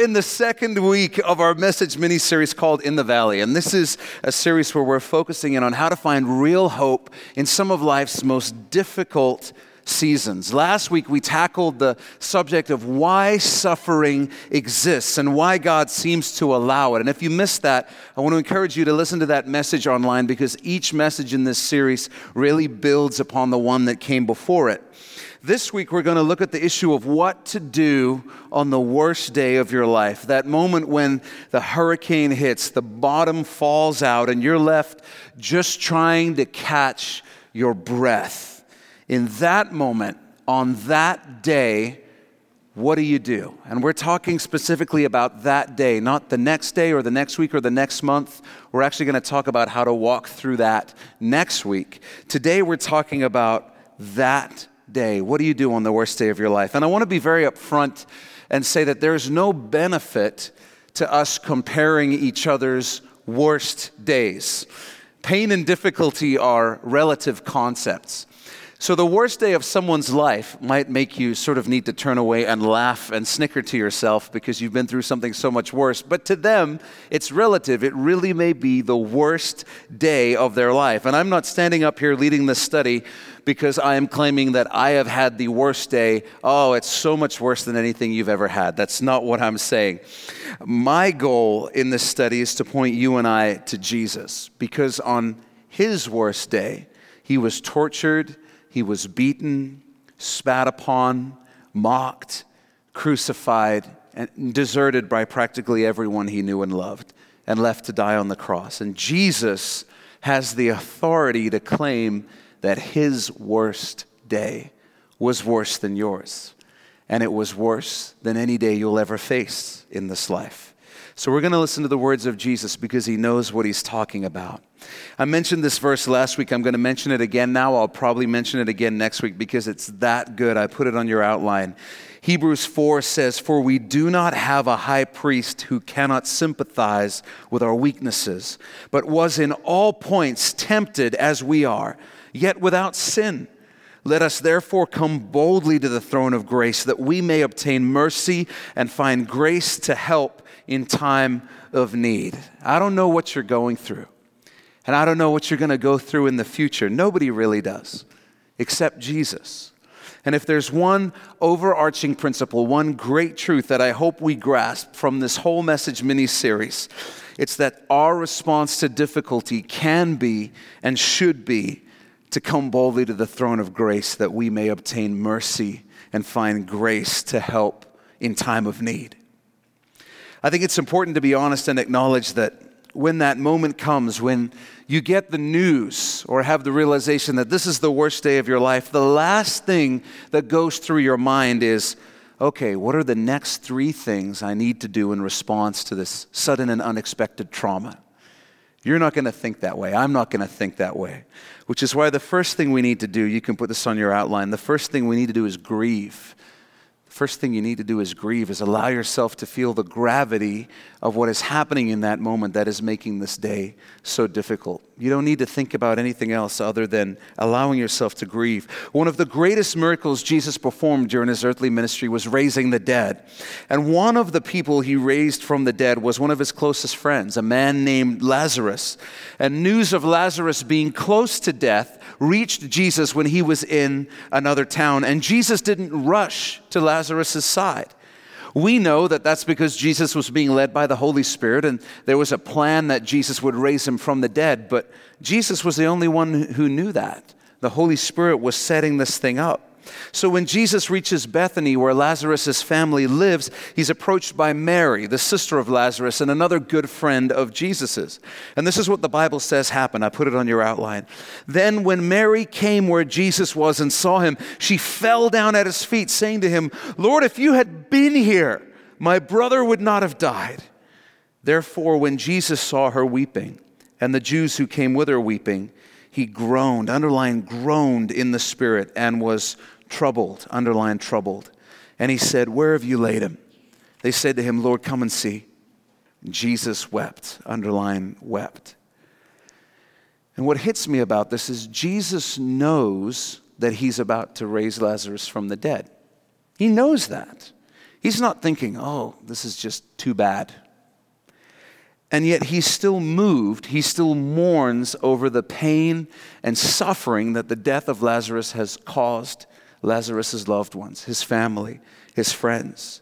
in the second week of our message mini series called In the Valley. And this is a series where we're focusing in on how to find real hope in some of life's most difficult seasons. Last week, we tackled the subject of why suffering exists and why God seems to allow it. And if you missed that, I want to encourage you to listen to that message online because each message in this series really builds upon the one that came before it. This week, we're going to look at the issue of what to do on the worst day of your life. That moment when the hurricane hits, the bottom falls out, and you're left just trying to catch your breath. In that moment, on that day, what do you do? And we're talking specifically about that day, not the next day or the next week or the next month. We're actually going to talk about how to walk through that next week. Today, we're talking about that day? What do you do on the worst day of your life? And I want to be very upfront and say that there's no benefit to us comparing each other's worst days. Pain and difficulty are relative concepts. So, the worst day of someone's life might make you sort of need to turn away and laugh and snicker to yourself because you've been through something so much worse. But to them, it's relative. It really may be the worst day of their life. And I'm not standing up here leading this study because I am claiming that I have had the worst day. Oh, it's so much worse than anything you've ever had. That's not what I'm saying. My goal in this study is to point you and I to Jesus because on his worst day, he was tortured he was beaten, spat upon, mocked, crucified, and deserted by practically everyone he knew and loved, and left to die on the cross. And Jesus has the authority to claim that his worst day was worse than yours. And it was worse than any day you'll ever face in this life. So we're going to listen to the words of Jesus because he knows what he's talking about. I mentioned this verse last week. I'm going to mention it again now. I'll probably mention it again next week because it's that good. I put it on your outline. Hebrews 4 says, For we do not have a high priest who cannot sympathize with our weaknesses, but was in all points tempted as we are, yet without sin. Let us therefore come boldly to the throne of grace that we may obtain mercy and find grace to help in time of need. I don't know what you're going through, and I don't know what you're going to go through in the future. Nobody really does, except Jesus. And if there's one overarching principle, one great truth that I hope we grasp from this whole message mini series, it's that our response to difficulty can be and should be to come boldly to the throne of grace that we may obtain mercy and find grace to help in time of need. I think it's important to be honest and acknowledge that when that moment comes, when you get the news or have the realization that this is the worst day of your life, the last thing that goes through your mind is, okay, what are the next three things I need to do in response to this sudden and unexpected trauma? You're not going to think that way. I'm not going to think that way. Which is why the first thing we need to do, you can put this on your outline, the first thing we need to do is grieve first thing you need to do is grieve, is allow yourself to feel the gravity of what is happening in that moment that is making this day so difficult. You don't need to think about anything else other than allowing yourself to grieve. One of the greatest miracles Jesus performed during his earthly ministry was raising the dead. And one of the people he raised from the dead was one of his closest friends, a man named Lazarus. And news of Lazarus being close to death reached Jesus when he was in another town. And Jesus didn't rush to Lazarus' side. We know that that's because Jesus was being led by the Holy Spirit and there was a plan that Jesus would raise him from the dead. But Jesus was the only one who knew that. The Holy Spirit was setting this thing up. So when Jesus reaches Bethany, where Lazarus' family lives, he's approached by Mary, the sister of Lazarus, and another good friend of Jesus's. And this is what the Bible says happened. I put it on your outline. Then when Mary came where Jesus was and saw him, she fell down at his feet, saying to him, Lord, if you had been here, my brother would not have died. Therefore, when Jesus saw her weeping, and the Jews who came with her weeping, he groaned, underlined groaned in the spirit, and was troubled, underline troubled. And he said, Where have you laid him? They said to him, Lord, come and see. Jesus wept, underline wept. And what hits me about this is Jesus knows that he's about to raise Lazarus from the dead. He knows that. He's not thinking, oh, this is just too bad. And yet he's still moved, he still mourns over the pain and suffering that the death of Lazarus has caused Lazarus' loved ones, his family, his friends.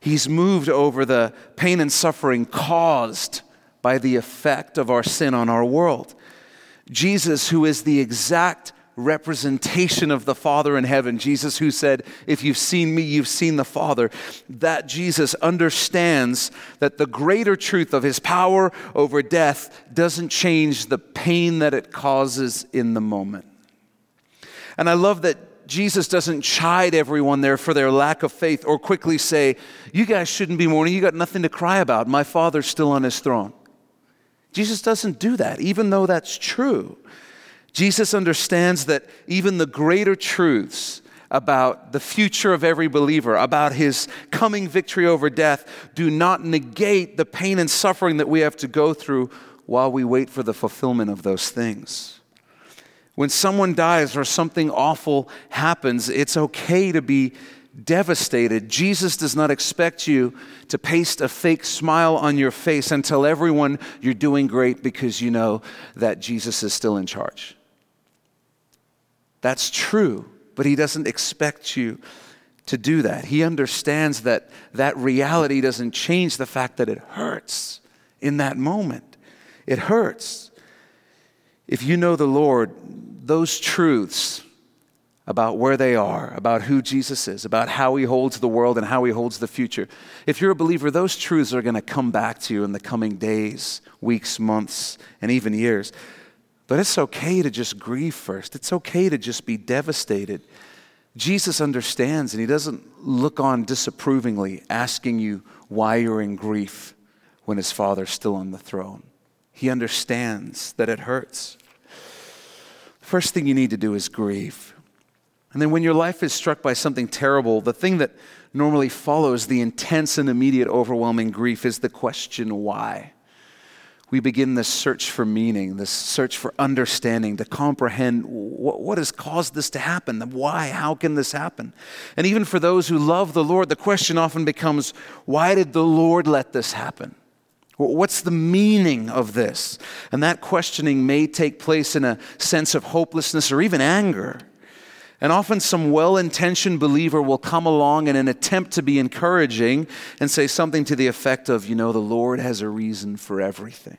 He's moved over the pain and suffering caused by the effect of our sin on our world. Jesus, who is the exact representation of the Father in heaven, Jesus who said, If you've seen me, you've seen the Father, that Jesus understands that the greater truth of his power over death doesn't change the pain that it causes in the moment. And I love that Jesus doesn't chide everyone there for their lack of faith or quickly say, You guys shouldn't be mourning. You got nothing to cry about. My Father's still on his throne. Jesus doesn't do that, even though that's true. Jesus understands that even the greater truths about the future of every believer, about his coming victory over death, do not negate the pain and suffering that we have to go through while we wait for the fulfillment of those things. When someone dies or something awful happens, it's okay to be devastated. Jesus does not expect you to paste a fake smile on your face and tell everyone you're doing great because you know that Jesus is still in charge. That's true, but He doesn't expect you to do that. He understands that that reality doesn't change the fact that it hurts in that moment. It hurts. If you know the Lord, those truths about where they are, about who Jesus is, about how he holds the world and how he holds the future. If you're a believer, those truths are going to come back to you in the coming days, weeks, months, and even years. But it's okay to just grieve first. It's okay to just be devastated. Jesus understands and he doesn't look on disapprovingly, asking you why you're in grief when his father's still on the throne. He understands that it hurts. The First thing you need to do is grieve. And then when your life is struck by something terrible, the thing that normally follows the intense and immediate overwhelming grief is the question why we begin this search for meaning, this search for understanding, to comprehend what, what, has caused this to happen, why, how can this happen? And even for those who love the Lord, the question often becomes why did the Lord let this happen? What's the meaning of this? And that questioning may take place in a sense of hopelessness or even anger. And often, some well intentioned believer will come along in an attempt to be encouraging and say something to the effect of, you know, the Lord has a reason for everything.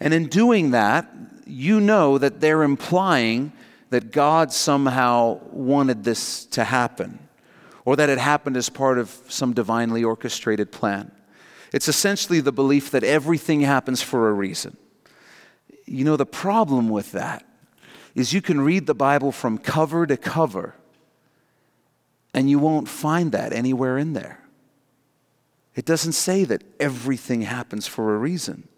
And in doing that, you know that they're implying that God somehow wanted this to happen or that it happened as part of some divinely orchestrated plan. It's essentially the belief that everything happens for a reason. You know, the problem with that is you can read the Bible from cover to cover, and you won't find that anywhere in there. It doesn't say that everything happens for a reason.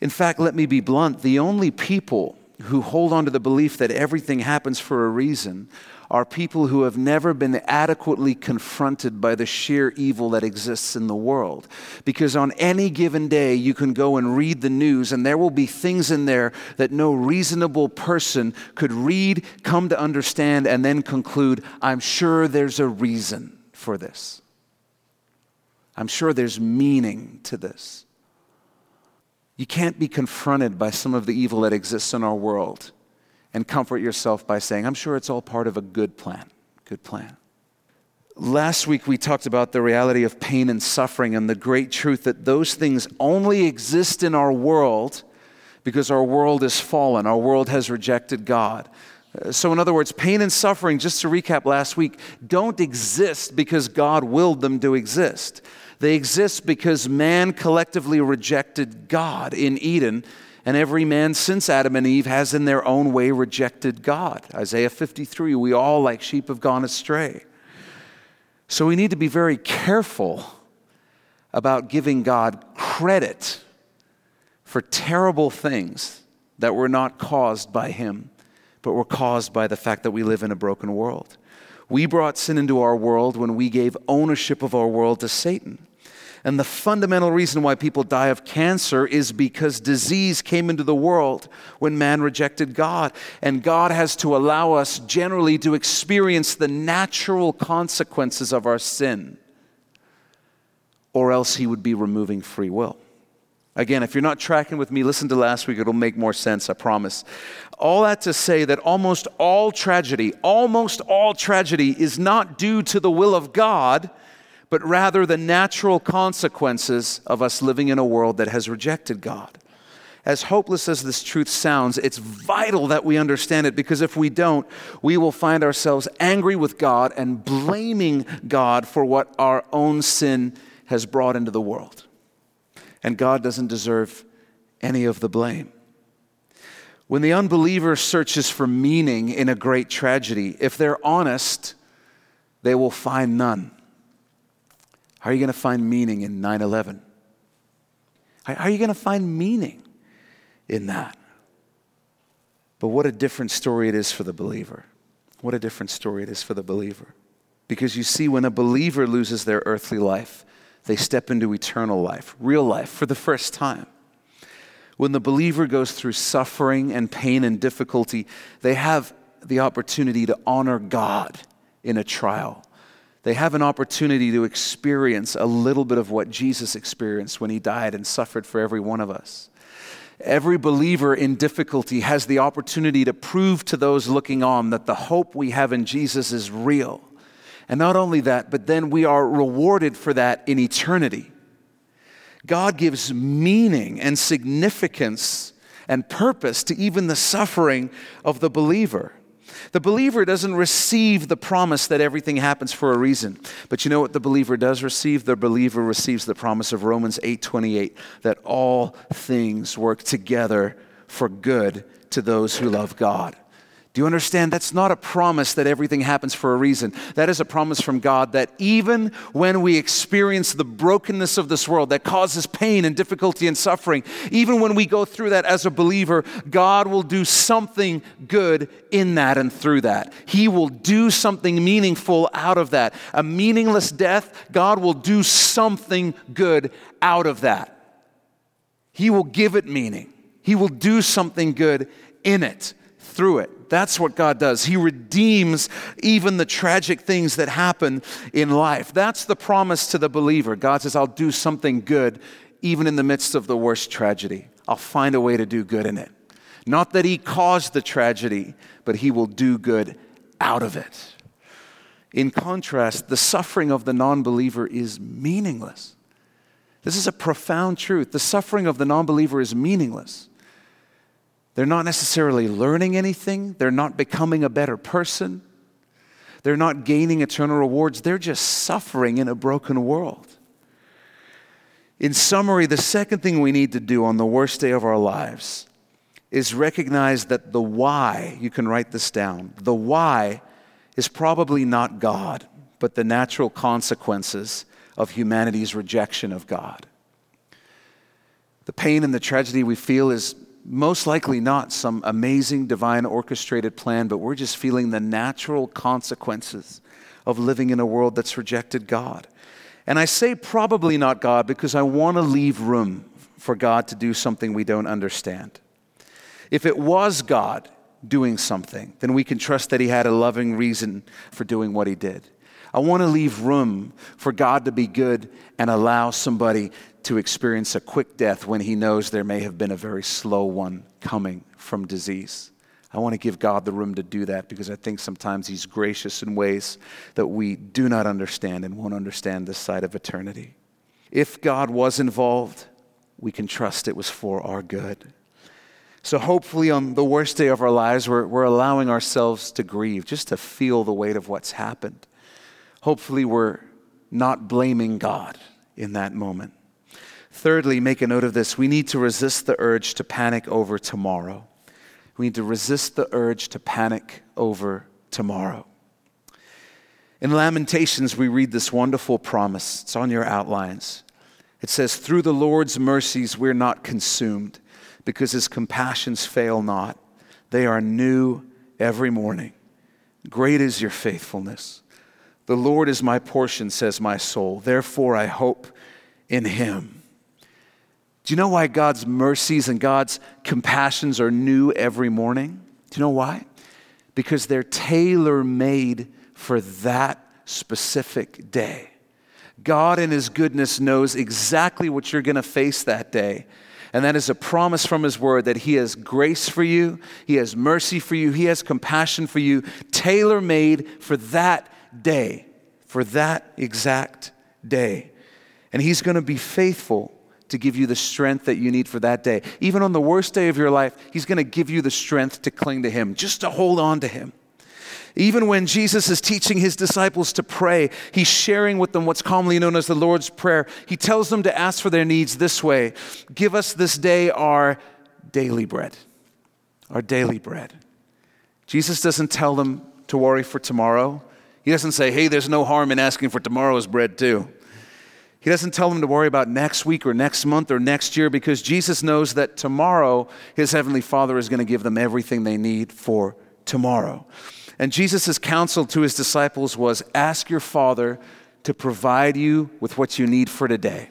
In fact, let me be blunt the only people who hold on to the belief that everything happens for a reason are people who have never been adequately confronted by the sheer evil that exists in the world. Because on any given day, you can go and read the news, and there will be things in there that no reasonable person could read, come to understand, and then conclude, I'm sure there's a reason for this. I'm sure there's meaning to this. You can't be confronted by some of the evil that exists in our world and comfort yourself by saying, I'm sure it's all part of a good plan. Good plan. Last week, we talked about the reality of pain and suffering and the great truth that those things only exist in our world because our world is fallen, our world has rejected God. Uh, so, in other words, pain and suffering, just to recap last week, don't exist because God willed them to exist. They exist because man collectively rejected God in Eden and every man since Adam and Eve has in their own way rejected God. Isaiah 53 we all, like sheep, have gone astray. So we need to be very careful about giving God credit for terrible things that were not caused by Him, but were caused by the fact that we live in a broken world. We brought sin into our world when we gave ownership of our world to Satan. And the fundamental reason why people die of cancer is because disease came into the world when man rejected God. And God has to allow us generally to experience the natural consequences of our sin or else he would be removing free will. Again, if you're not tracking with me, listen to last week. It'll make more sense, I promise. All that to say that almost all tragedy, almost all tragedy is not due to the will of God, but rather the natural consequences of us living in a world that has rejected God. As hopeless as this truth sounds, it's vital that we understand it because if we don't, we will find ourselves angry with God and blaming God for what our own sin has brought into the world and God doesn't deserve any of the blame. When the unbeliever searches for meaning in a great tragedy, if they're honest, they will find none. How are you going to find meaning in 9 11? How are you going to find meaning in that? But what a different story it is for the believer. What a different story it is for the believer. Because you see, when a believer loses their earthly life, they step into eternal life, real life, for the first time. When the believer goes through suffering and pain and difficulty, they have the opportunity to honor God in a trial. They have an opportunity to experience a little bit of what Jesus experienced when he died and suffered for every one of us. Every believer in difficulty has the opportunity to prove to those looking on that the hope we have in Jesus is real and not only that, but then we are rewarded for that in eternity. God gives meaning and significance and purpose to even the suffering of the believer. The believer doesn't receive the promise that everything happens for a reason. But you know what the believer does receive? The believer receives the promise of Romans 8:28 that all things work together for good to those who love God. Do you understand? That's not a promise that everything happens for a reason. That is a promise from God that even when we experience the brokenness of this world that causes pain and difficulty and suffering, even when we go through that as a believer, God will do something good in that and through that. He will do something meaningful out of that. A meaningless death, God will do something good out of that. He will give it meaning, He will do something good in it, through it. That's what God does. He redeems even the tragic things that happen in life. That's the promise to the believer. God says, I'll do something good even in the midst of the worst tragedy. I'll find a way to do good in it. Not that He caused the tragedy, but He will do good out of it. In contrast, the suffering of the non believer is meaningless. This is a profound truth. The suffering of the non believer is meaningless. They're not necessarily learning anything, they're not becoming a better person, they're not gaining eternal rewards, they're just suffering in a broken world. In summary, the second thing we need to do on the worst day of our lives is recognize that the why, you can write this down, the why is probably not God, but the natural consequences of humanity's rejection of God. The pain and the tragedy we feel is most likely not some amazing divine orchestrated plan, but we're just feeling the natural consequences of living in a world that's rejected God. And I say probably not God because I want to leave room for God to do something we don't understand. If it was God doing something, then we can trust that He had a loving reason for doing what He did. I want to leave room for God to be good and allow somebody to experience a quick death when he knows there may have been a very slow one coming from disease. I want to give God the room to do that because I think sometimes He's gracious in ways that we do not understand and won't understand this side of eternity. If God was involved, we can trust it was for our good. So, hopefully, on the worst day of our lives, we're, we're allowing ourselves to grieve, just to feel the weight of what's happened. Hopefully, we're not blaming God in that moment. Thirdly, make a note of this we need to resist the urge to panic over tomorrow. We need to resist the urge to panic over tomorrow. In Lamentations, we read this wonderful promise. It's on your outlines. It says, Through the Lord's mercies, we're not consumed, because his compassions fail not. They are new every morning. Great is your faithfulness. The Lord is my portion, says my soul. Therefore, I hope in him. Do you know why God's mercies and God's compassions are new every morning? Do you know why? Because they're tailor made for that specific day. God, in His goodness, knows exactly what you're going to face that day. And that is a promise from His Word that He has grace for you, He has mercy for you, He has compassion for you, tailor made for that day, for that exact day. And He's going to be faithful to give you the strength that you need for that day. Even on the worst day of your life, He's going to give you the strength to cling to Him, just to hold on to Him. Even when Jesus is teaching his disciples to pray, he's sharing with them what's commonly known as the Lord's Prayer. He tells them to ask for their needs this way Give us this day our daily bread. Our daily bread. Jesus doesn't tell them to worry for tomorrow. He doesn't say, Hey, there's no harm in asking for tomorrow's bread, too. He doesn't tell them to worry about next week or next month or next year because Jesus knows that tomorrow his heavenly Father is going to give them everything they need for tomorrow. And Jesus' counsel to his disciples was ask your Father to provide you with what you need for today,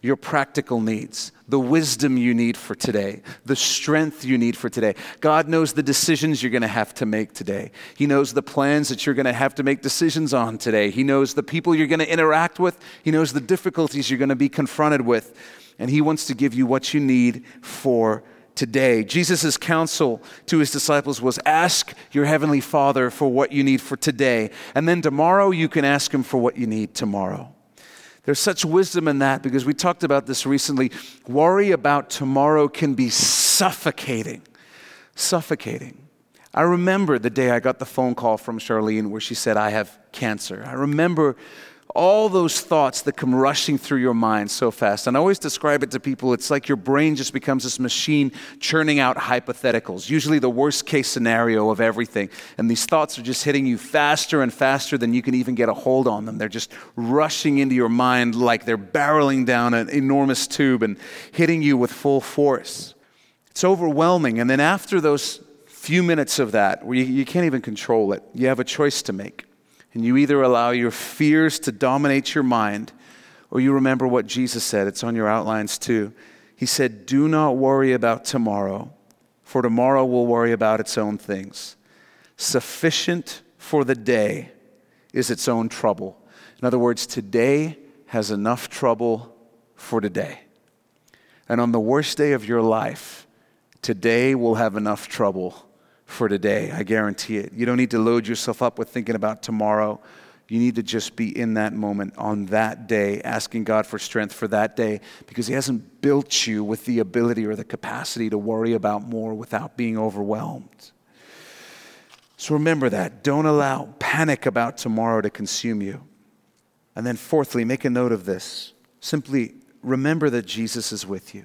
your practical needs, the wisdom you need for today, the strength you need for today. God knows the decisions you're going to have to make today. He knows the plans that you're going to have to make decisions on today. He knows the people you're going to interact with. He knows the difficulties you're going to be confronted with. And He wants to give you what you need for today. Jesus' counsel to his disciples was ask your heavenly Father for what you need for today, and then tomorrow you can ask him for what you need tomorrow. There's such wisdom in that because we talked about this recently. Worry about tomorrow can be suffocating. Suffocating. I remember the day I got the phone call from Charlene where she said, I have cancer. I remember all those thoughts that come rushing through your mind so fast. And I always describe it to people it's like your brain just becomes this machine churning out hypotheticals, usually the worst case scenario of everything. And these thoughts are just hitting you faster and faster than you can even get a hold on them. They're just rushing into your mind like they're barreling down an enormous tube and hitting you with full force. It's overwhelming. And then after those few minutes of that, where you, you can't even control it, you have a choice to make. And you either allow your fears to dominate your mind or you remember what Jesus said. It's on your outlines too. He said, Do not worry about tomorrow, for tomorrow will worry about its own things. Sufficient for the day is its own trouble. In other words, today has enough trouble for today. And on the worst day of your life, today will have enough trouble for today. I guarantee it. You don't need to load yourself up with thinking about tomorrow. You need to just be in that moment on that day, asking God for strength for that day because He hasn't built you with the ability or the capacity to worry about more without being overwhelmed. So remember that. Don't allow panic about tomorrow to consume you. And then, fourthly, make a note of this. Simply remember that Jesus is with you.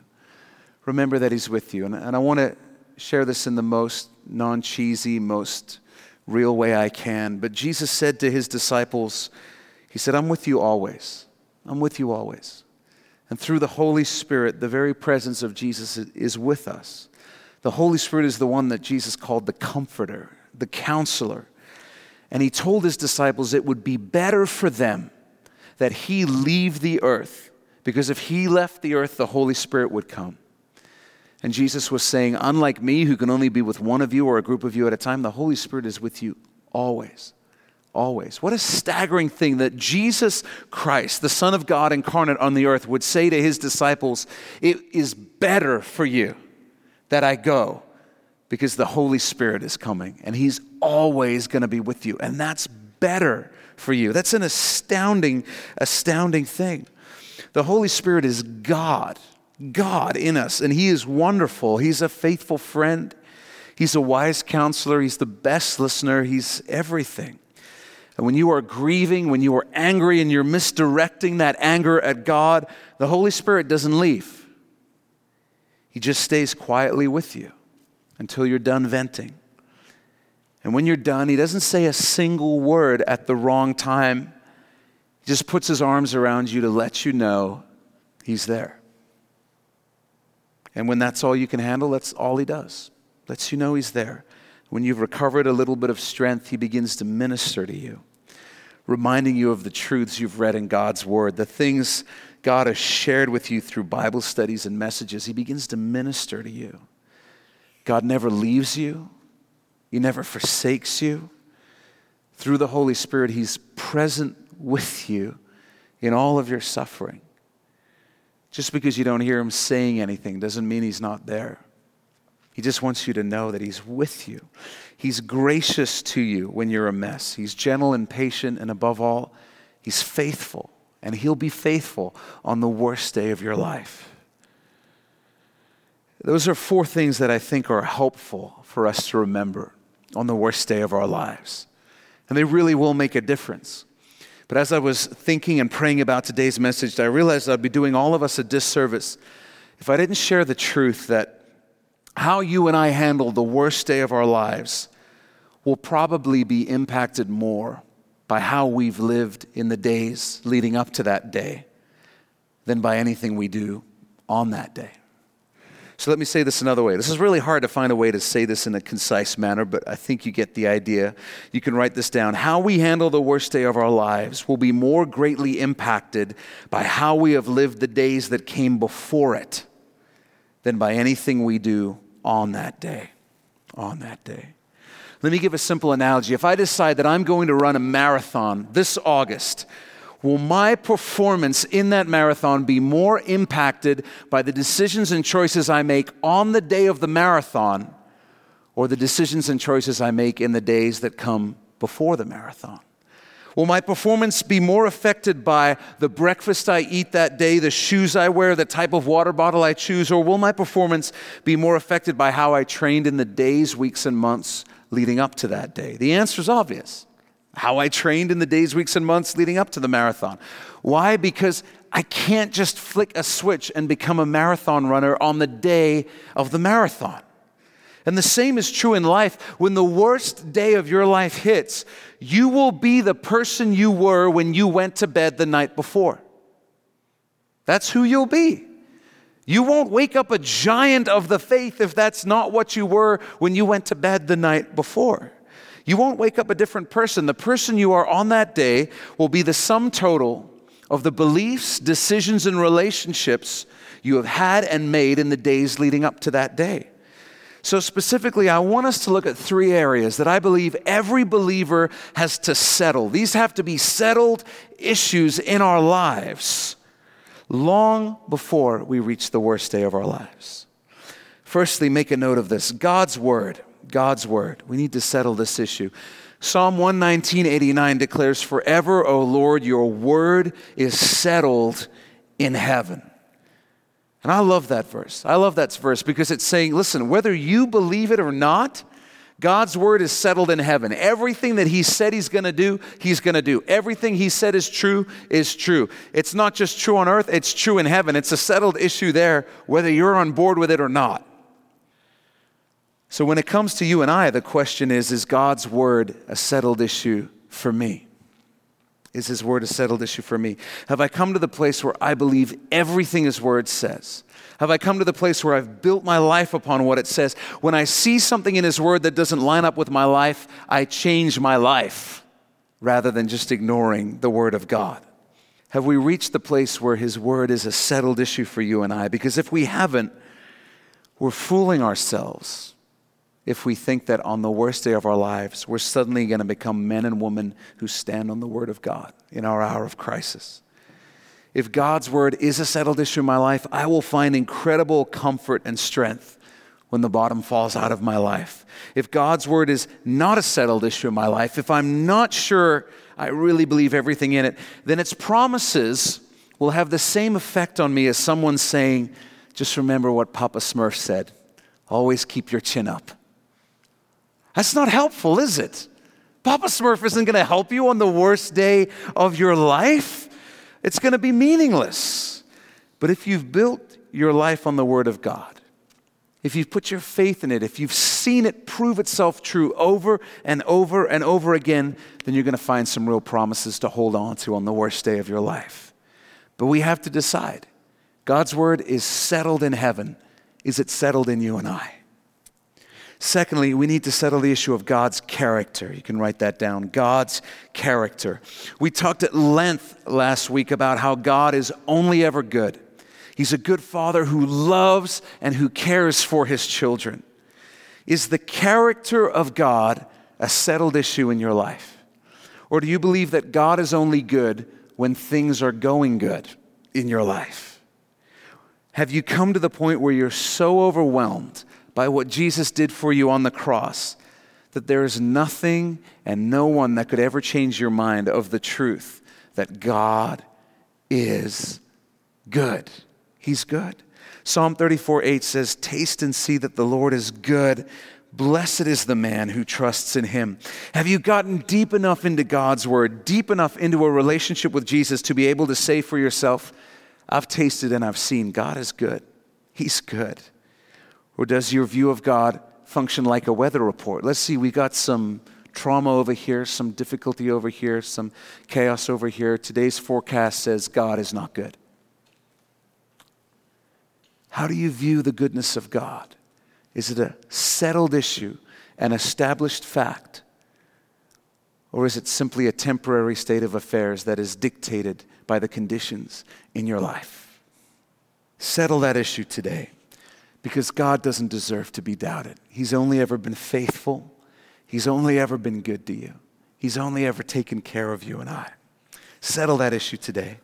Remember that He's with you. And, and I want to share this in the most non cheesy, most real way I can. But Jesus said to his disciples, He said, I'm with you always. I'm with you always. And through the Holy Spirit, the very presence of Jesus is with us. The Holy Spirit is the one that Jesus called the comforter, the counselor. And he told his disciples it would be better for them that he leave the earth, because if he left the earth, the Holy Spirit would come. And Jesus was saying, unlike me, who can only be with one of you or a group of you at a time, the Holy Spirit is with you always. Always. What a staggering thing that Jesus Christ, the Son of God incarnate on the earth, would say to his disciples, It is better for you that I go because the Holy Spirit is coming and he's always going to be with you. And that's better for you. That's an astounding, astounding thing. The Holy Spirit is God. God in us, and He is wonderful. He's a faithful friend, He's a wise counselor, He's the best listener, He's everything. And when you are grieving, when you are angry, and you're misdirecting that anger at God, the Holy Spirit doesn't leave. He just stays quietly with you until you're done venting. And when you're done, He doesn't say a single word at the wrong time. He just puts His arms around you to let you know He's there. And when that's all you can handle, that's all he does. Lets you know he's there. When you've recovered a little bit of strength, he begins to minister to you, reminding you of the truths you've read in God's word, the things God has shared with you through Bible studies and messages. He begins to minister to you. God never leaves you, He never forsakes you. Through the Holy Spirit, He's present with you in all of your suffering. Just because you don't hear him saying anything doesn't mean he's not there. He just wants you to know that he's with you. He's gracious to you when you're a mess. He's gentle and patient, and above all, he's faithful. And he'll be faithful on the worst day of your life. Those are four things that I think are helpful for us to remember on the worst day of our lives. And they really will make a difference. But as I was thinking and praying about today's message, I realized I'd be doing all of us a disservice if I didn't share the truth that how you and I handle the worst day of our lives will probably be impacted more by how we've lived in the days leading up to that day than by anything we do on that day. So let me say this another way. This is really hard to find a way to say this in a concise manner, but I think you get the idea. You can write this down. How we handle the worst day of our lives will be more greatly impacted by how we have lived the days that came before it than by anything we do on that day. On that day. Let me give a simple analogy. If I decide that I'm going to run a marathon this August, will my performance in that marathon be more impacted by the decisions and choices I make on the day of the marathon or the decisions and choices I make in the days that come before the marathon? Will my performance be more affected by the breakfast I eat that day, the shoes I wear, the type of water bottle I choose, or will my performance be more affected by how I trained in the days, weeks, and months leading up to that day? The answer is obvious how I trained in the days, weeks, and months leading up to the marathon. Why? Because I can't just flick a switch and become a marathon runner on the day of the marathon. And the same is true in life. When the worst day of your life hits, you will be the person you were when you went to bed the night before. That's who you'll be. You won't wake up a giant of the faith if that's not what you were when you went to bed the night before. You won't wake up a different person. The person you are on that day will be the sum total of the beliefs, decisions, and relationships you have had and made in the days leading up to that day. So, specifically, I want us to look at three areas that I believe every believer has to settle. These have to be settled issues in our lives long before we reach the worst day of our lives. Firstly, make a note of this God's Word. God's word. We need to settle this issue. Psalm 119.89 declares, Forever, O Lord, your word is settled in heaven. And I love that verse. I love that verse because it's saying, listen, whether you believe it or not, God's word is settled in heaven. Everything that He said He's going to do, He's going to do. Everything He said is true, is true. It's not just true on earth, it's true in heaven. It's a settled issue there, whether you're on board with it or not. So when it comes to you and I, the question is is God's word a settled issue for me? Is his word a settled issue for me? Have I come to the place where I believe everything his word says? Have I come to the place where I've built my life upon what it says? When I see something in his word that doesn't line up with my life, I change my life rather than just ignoring the word of God. Have we reached the place where his word is a settled issue for you and I? Because if we haven't, we're fooling ourselves if we think that on the worst day of our lives, we're suddenly going to become men and women who stand on the Word of God in our hour of crisis. If God's Word is a settled issue in my life, I will find incredible comfort and strength when the bottom falls out of my life. If God's Word is not a settled issue in my life, if I'm not sure I really believe everything in it, then its promises will have the same effect on me as someone saying, just remember what Papa Smurf said always keep your chin up. That's not helpful, is it? Papa Smurf isn't going to help you on the worst day of your life. It's going to be meaningless. But if you've built your life on the Word of God, if you've put your faith in it, if you've seen it prove itself true over and over and over again, then you're going to find some real promises to hold on to on the worst day of your life. But we have to decide God's Word is settled in heaven. Is it settled in you and I? Secondly, we need to settle the issue of God's character. You can write that down God's character. We talked at length last week about how God is only ever good. He's a good father who loves and who cares for his children. Is the character of God a settled issue in your life? Or do you believe that God is only good when things are going good in your life? Have you come to the point where you're so overwhelmed by what Jesus did for you on the cross that there is nothing and no one that could ever change your mind of the truth that God is good? He's good. Psalm 34 8 says, Taste and see that the Lord is good. Blessed is the man who trusts in him. Have you gotten deep enough into God's word, deep enough into a relationship with Jesus to be able to say for yourself, I've tasted and I've seen God is good? He's good. Or does your view of God function like a weather report? Let's see, we got some trauma over here, some difficulty over here, some chaos over here. Today's forecast says God is not good. How do you view the goodness of God? Is it a settled issue, an established fact? Or is it simply a temporary state of affairs that is dictated by the conditions in your life? Settle that issue today because God doesn't deserve to be doubted. He's only ever been faithful, He's only ever been good to you, He's only ever taken care of you and I. Settle that issue today.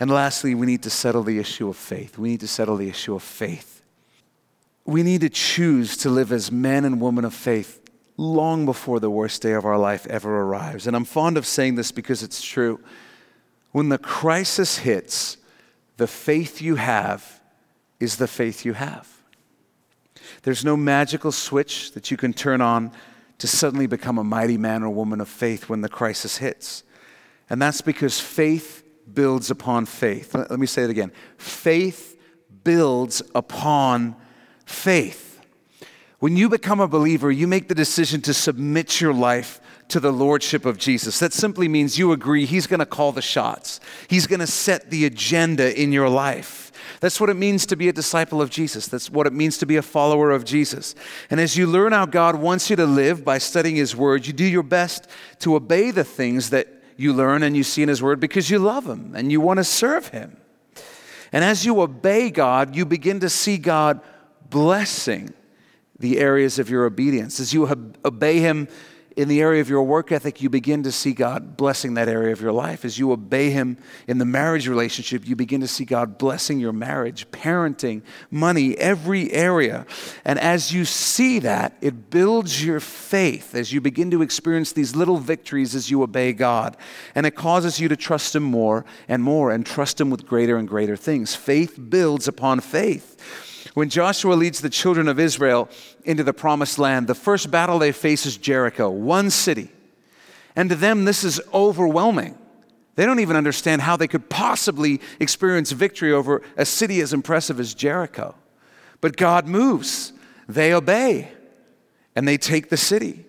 And lastly, we need to settle the issue of faith. We need to settle the issue of faith we need to choose to live as men and women of faith long before the worst day of our life ever arrives. And I'm fond of saying this because it's true. When the crisis hits, the faith you have is the faith you have. There's no magical switch that you can turn on to suddenly become a mighty man or woman of faith when the crisis hits. And that's because faith builds upon faith. Let me say it again faith builds upon faith. When you become a believer, you make the decision to submit your life to the lordship of Jesus. That simply means you agree he's going to call the shots. He's going to set the agenda in your life. That's what it means to be a disciple of Jesus. That's what it means to be a follower of Jesus. And as you learn how God wants you to live by studying his word, you do your best to obey the things that you learn and you see in his word because you love him and you want to serve him. And as you obey God, you begin to see God blessing the areas of your obedience. As you obey Him in the area of your work ethic, you begin to see God blessing that area of your life. As you obey Him in the marriage relationship, you begin to see God blessing your marriage, parenting, money, every area. And as you see that, it builds your faith as you begin to experience these little victories as you obey God. And it causes you to trust Him more and more and trust Him with greater and greater things. Faith builds upon faith. When Joshua leads the children of Israel into the promised land, the first battle they face is Jericho, one city. And to them, this is overwhelming. They don't even understand how they could possibly experience victory over a city as impressive as Jericho. But God moves, they obey, and they take the city.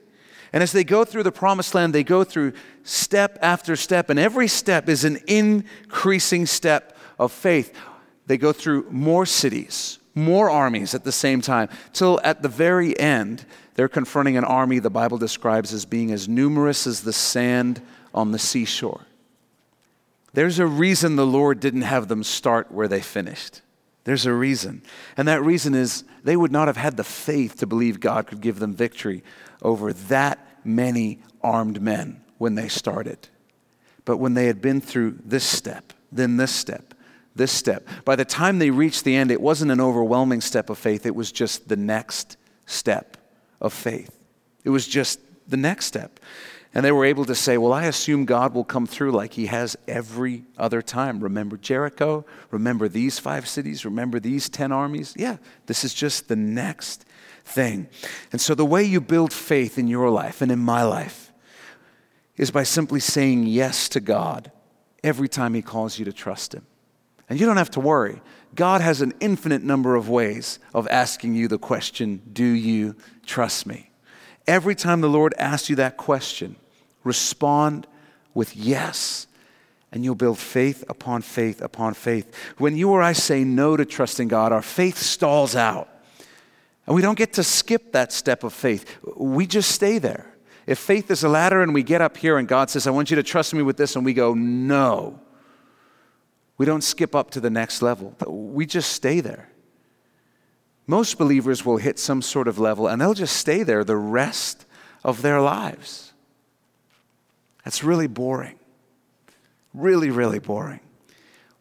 And as they go through the promised land, they go through step after step, and every step is an increasing step of faith. They go through more cities, more armies at the same time, till at the very end, they're confronting an army the Bible describes as being as numerous as the sand on the seashore. There's a reason the Lord didn't have them start where they finished. There's a reason. And that reason is they would not have had the faith to believe God could give them victory over that many armed men when they started. But when they had been through this step, then this step, this step. By the time they reached the end, it wasn't an overwhelming step of faith, it was just the next step of faith. It was just the next step. And they were able to say, Well, I assume God will come through like he has every other time. Remember Jericho? Remember these five cities? Remember these 10 armies? Yeah, this is just the next thing. And so the way you build faith in your life and in my life is by simply saying yes to God every time he calls you to trust him. And you don't have to worry. God has an infinite number of ways of asking you the question, Do you trust me? Every time the Lord asks you that question, respond with yes, and you'll build faith upon faith upon faith. When you or I say no to trusting God, our faith stalls out. And we don't get to skip that step of faith, we just stay there. If faith is a ladder and we get up here and God says, I want you to trust me with this, and we go, No we don't skip up to the next level, we just stay there. Most believers will hit some sort of level and they'll just stay there the rest of their lives. That's really boring. really, really boring.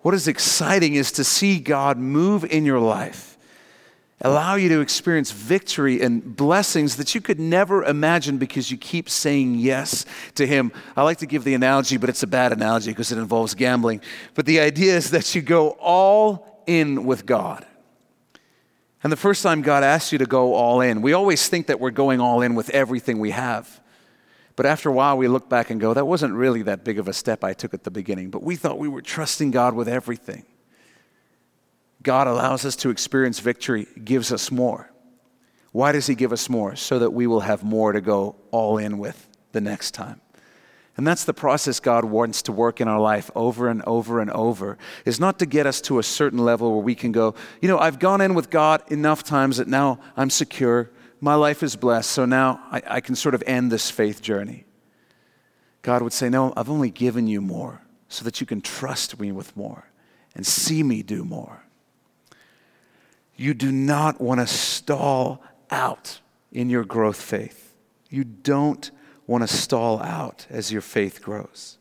What is exciting is to see God move in your life, allow you to experience victory and blessings that you could never imagine because you keep saying yes to Him. I like to give the analogy, but it's a bad analogy because it involves gambling. But the idea is that you go all in with God. And the first time God asks you to go all in, we always think that we're going all in with everything we have. But after a while, we look back and go, that wasn't really that big of a step I took at the beginning, but we thought we were trusting God with everything. God allows us to experience victory, gives us more. Why does He give us more? So that we will have more to go all in with the next time. And that's the process God wants to work in our life over and over and over, is not to get us to a certain level where we can go, you know, I've gone in with God enough times that now I'm secure my life is blessed, so now I, I can sort of end this faith journey. God would say, No, I've only given you more so that you can trust me with more and see me do more. You do not want to stall out in your growth faith. You don't want to stall out as your faith grows.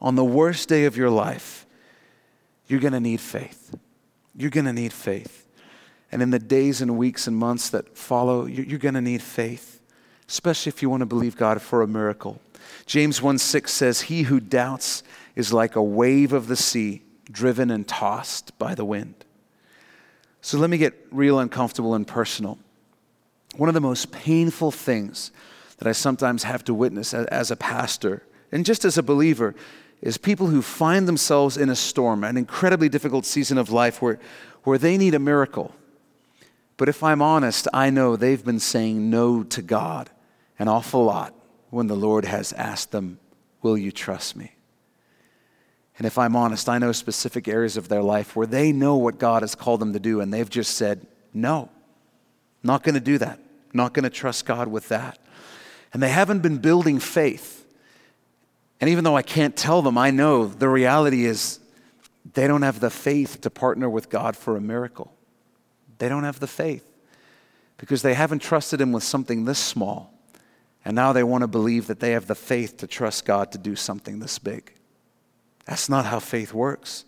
On the worst day of your life, you're going to need faith. You're going to need faith. And in the days and weeks and months that follow, you're going to need faith, especially if you want to believe God for a miracle. James 1 6 says, He who doubts is like a wave of the sea, driven and tossed by the wind. So let me get real uncomfortable and personal. One of the most painful things that I sometimes have to witness as a pastor and just as a believer is people who find themselves in a storm, an incredibly difficult season of life where, where they need a miracle. But if I'm honest, I know they've been saying no to God an awful lot when the Lord has asked them, Will you trust me? And if I'm honest, I know specific areas of their life where they know what God has called them to do, and they've just said, No, not going to do that, not going to trust God with that. And they haven't been building faith. And even though I can't tell them, I know the reality is they don't have the faith to partner with God for a miracle. They don't have the faith because they haven't trusted Him with something this small. And now they want to believe that they have the faith to trust God to do something this big. That's not how faith works.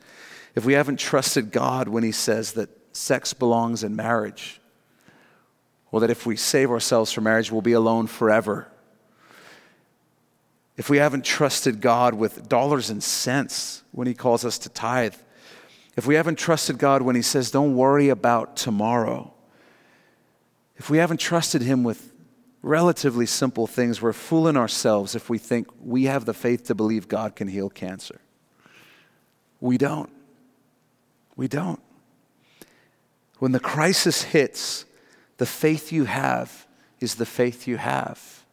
If we haven't trusted God when He says that sex belongs in marriage, or that if we save ourselves for marriage, we'll be alone forever. If we haven't trusted God with dollars and cents when He calls us to tithe, if we haven't trusted God when He says, don't worry about tomorrow, if we haven't trusted Him with relatively simple things, we're fooling ourselves if we think we have the faith to believe God can heal cancer. We don't. We don't. When the crisis hits, the faith you have is the faith you have.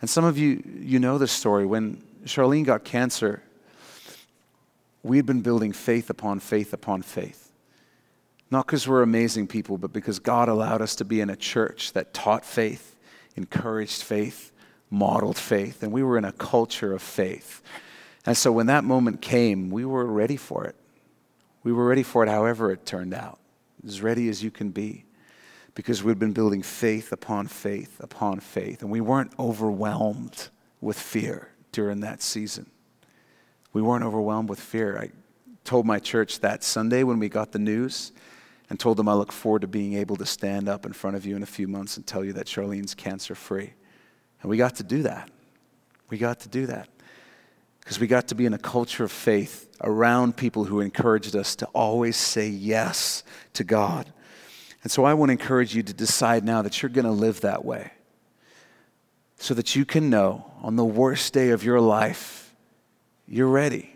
And some of you, you know the story. When Charlene got cancer, we had been building faith upon faith upon faith. Not because we're amazing people, but because God allowed us to be in a church that taught faith, encouraged faith, modeled faith, and we were in a culture of faith. And so when that moment came, we were ready for it. We were ready for it however it turned out, as ready as you can be, because we'd been building faith upon faith upon faith, and we weren't overwhelmed with fear during that season we weren't overwhelmed with fear. I told my church that Sunday when we got the news and told them I look forward to being able to stand up in front of you in a few months and tell you that Charlene's cancer free. And we got to do that. We got to do that because we got to be in a culture of faith around people who encouraged us to always say yes to God. And so I want to encourage you to decide now that you're going to live that way so that you can know on the worst day of your life you're ready.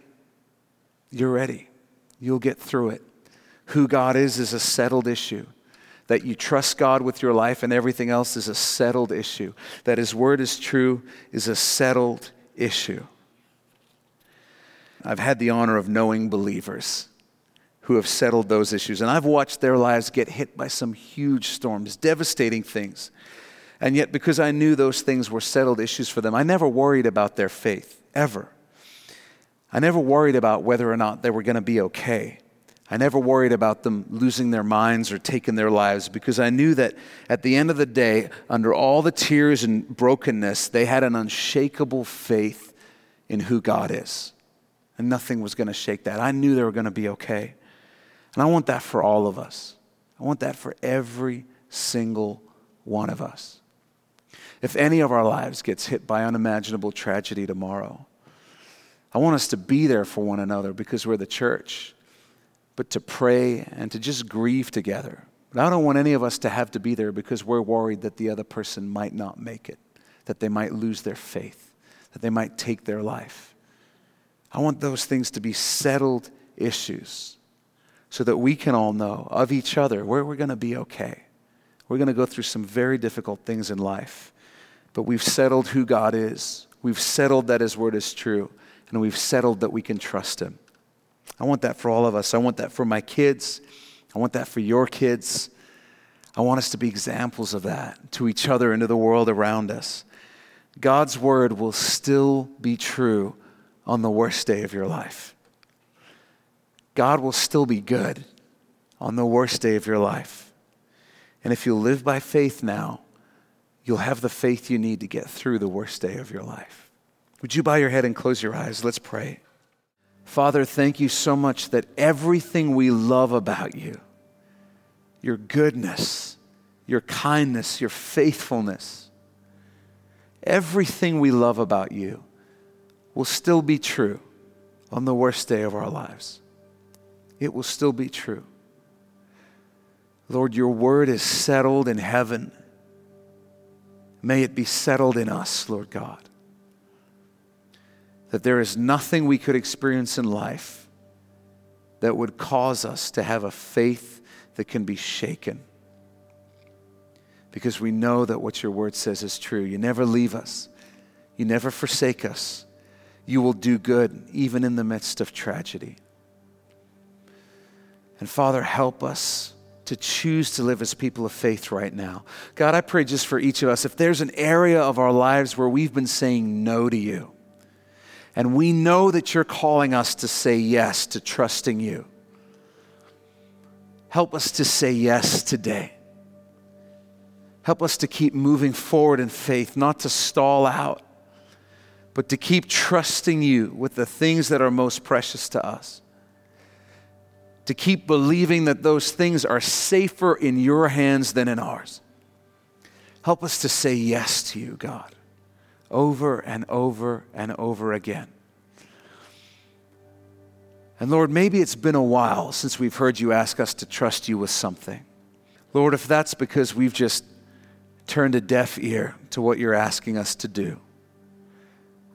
You're ready. You'll get through it. Who God is is a settled issue. That you trust God with your life and everything else is a settled issue. That His word is true is a settled issue. I've had the honor of knowing believers who have settled those issues, and I've watched their lives get hit by some huge storms, devastating things. And yet, because I knew those things were settled issues for them, I never worried about their faith, ever. I never worried about whether or not they were going to be okay. I never worried about them losing their minds or taking their lives because I knew that at the end of the day, under all the tears and brokenness, they had an unshakable faith in who God is. And nothing was going to shake that. I knew they were going to be okay. And I want that for all of us. I want that for every single one of us. If any of our lives gets hit by unimaginable tragedy tomorrow, I want us to be there for one another because we're the church, but to pray and to just grieve together. But I don't want any of us to have to be there because we're worried that the other person might not make it, that they might lose their faith, that they might take their life. I want those things to be settled issues so that we can all know of each other where we're going to be okay. We're going to go through some very difficult things in life, but we've settled who God is. We've settled that His word is true, and we've settled that we can trust Him. I want that for all of us. I want that for my kids. I want that for your kids. I want us to be examples of that to each other and to the world around us. God's word will still be true on the worst day of your life. God will still be good on the worst day of your life. And if you live by faith now, you'll have the faith you need to get through the worst day of your life. Would you bow your head and close your eyes? Let's pray. Father, thank you so much that everything we love about you, your goodness, your kindness, your faithfulness, everything we love about you will still be true on the worst day of our lives it will still be true. Lord, your word is settled in heaven. May it be settled in us, Lord God. That there is nothing we could experience in life that would cause us to have a faith that can be shaken. Because we know that what your word says is true. You never leave us, you never forsake us. You will do good even in the midst of tragedy. And Father, help us to choose to live as people of faith right now. God, I pray just for each of us, if there's an area of our lives where we've been saying no to you, and we know that you're calling us to say yes to trusting you, help us to say yes today. Help us to keep moving forward in faith, not to stall out, but to keep trusting you with the things that are most precious to us to keep believing that those things are safer in your hands than in ours. Help us to say yes to you, God, over and over and over again. And Lord, maybe it's been a while since we've heard you ask us to trust you with something. Lord, if that's because we've just turned a deaf ear to what you're asking us to do,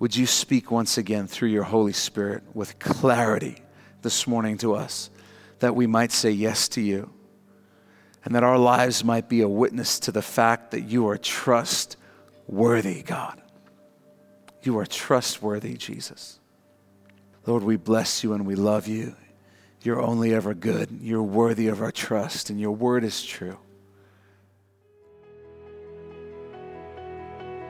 would you speak once again through your Holy Spirit with clarity this morning to us? that we might say yes to you and that our lives might be a witness to the fact that you are trustworthy, God. You are trustworthy, Jesus. Lord, we bless you and we love you. You're only ever good. You're worthy of our trust, and your word is true.